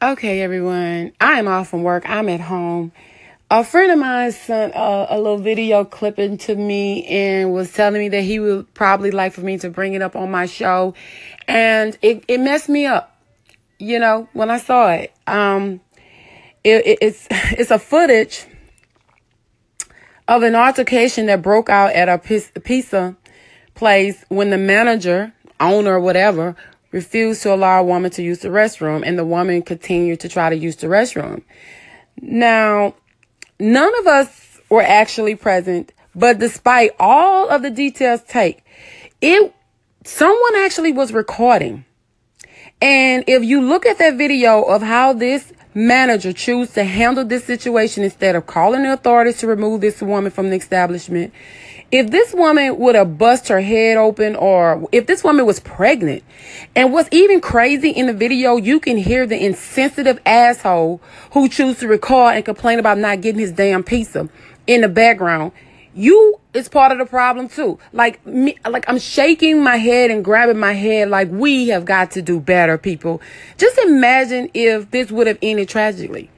Okay, everyone. I am off from work. I'm at home. A friend of mine sent a, a, little video clipping to me and was telling me that he would probably like for me to bring it up on my show. And it, it messed me up, you know, when I saw it. Um, it, it, it's, it's a footage of an altercation that broke out at a pizza place when the manager, owner, whatever, refused to allow a woman to use the restroom, and the woman continued to try to use the restroom. Now, none of us were actually present, but despite all of the details take, it someone actually was recording. And if you look at that video of how this manager choose to handle this situation instead of calling the authorities to remove this woman from the establishment, if this woman would have bust her head open or if this woman was pregnant and what's even crazy in the video you can hear the insensitive asshole who choose to record and complain about not getting his damn pizza in the background you is part of the problem too like me like i'm shaking my head and grabbing my head like we have got to do better people just imagine if this would have ended tragically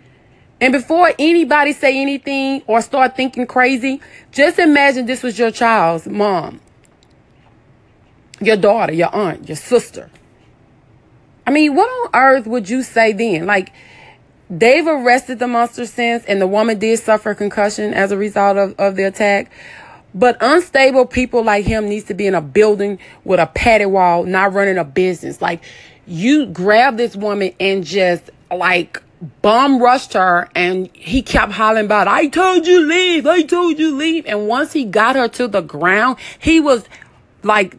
and before anybody say anything or start thinking crazy, just imagine this was your child's mom, your daughter, your aunt, your sister. I mean, what on earth would you say then? Like, they've arrested the monster since, and the woman did suffer concussion as a result of, of the attack. But unstable people like him needs to be in a building with a patty wall, not running a business. Like, you grab this woman and just like bum rushed her and he kept hollering about, I told you leave, I told you leave. And once he got her to the ground, he was like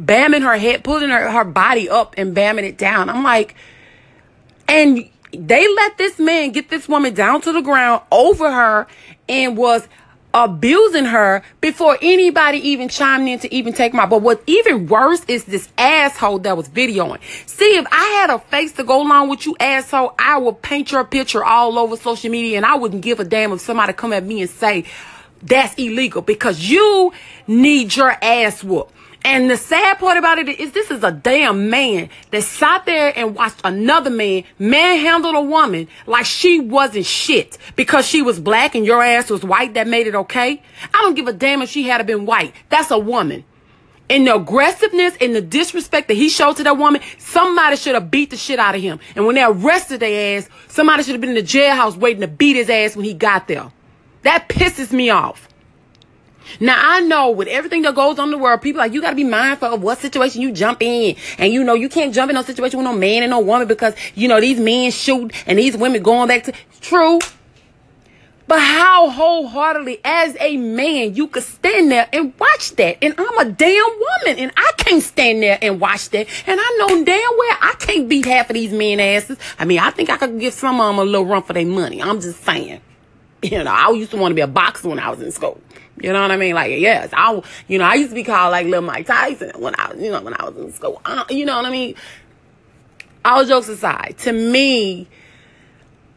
bamming her head, pulling her, her body up and bamming it down. I'm like, and they let this man get this woman down to the ground over her and was abusing her before anybody even chimed in to even take my but what's even worse is this asshole that was videoing. See if i had a face to go along with you asshole i would paint your picture all over social media and i wouldn't give a damn if somebody come at me and say that's illegal because you need your ass whooped and the sad part about it is this is a damn man that sat there and watched another man manhandle a woman like she wasn't shit because she was black and your ass was white that made it okay. I don't give a damn if she had been white. That's a woman. And the aggressiveness and the disrespect that he showed to that woman, somebody should have beat the shit out of him. And when they arrested their ass, somebody should have been in the jailhouse waiting to beat his ass when he got there. That pisses me off. Now I know with everything that goes on in the world, people like you gotta be mindful of what situation you jump in. And you know, you can't jump in no situation with no man and no woman because, you know, these men shoot and these women going back to true. But how wholeheartedly as a man you could stand there and watch that? And I'm a damn woman and I can't stand there and watch that. And I know damn well I can't beat half of these men asses. I mean, I think I could give some of them a little run for their money. I'm just saying. You know, I used to want to be a boxer when I was in school. You know what I mean? Like, yes, I, you know, I used to be called like little Mike Tyson when I, you know, when I was in school. I, you know what I mean? All jokes aside, to me,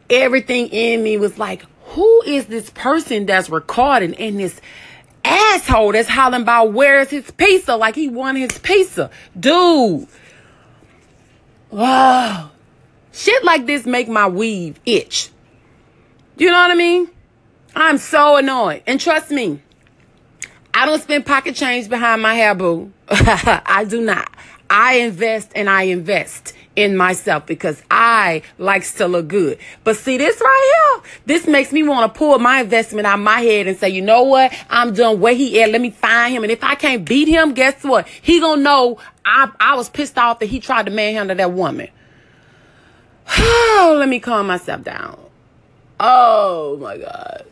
everything in me was like, who is this person that's recording and this asshole that's hollering about where's his pizza? Like he won his pizza. Dude. Wow. Shit like this make my weave itch. You know what I mean? I'm so annoyed. And trust me, I don't spend pocket change behind my hair, boo. I do not. I invest and I invest in myself because I likes to look good. But see this right here? This makes me want to pull my investment out my head and say, you know what? I'm done where he at. Let me find him. And if I can't beat him, guess what? He gonna know I, I was pissed off that he tried to manhandle that woman. Let me calm myself down. Oh my God.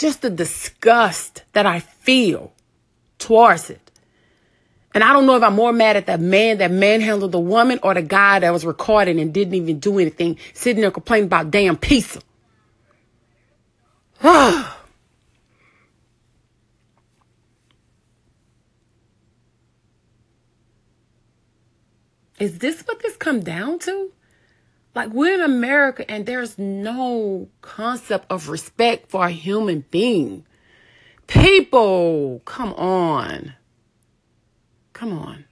Just the disgust that I feel towards it. And I don't know if I'm more mad at the man that manhandled the woman or the guy that was recording and didn't even do anything, sitting there complaining about damn pizza. Is this what this come down to? Like we're in America and there's no concept of respect for a human being. People, come on. Come on.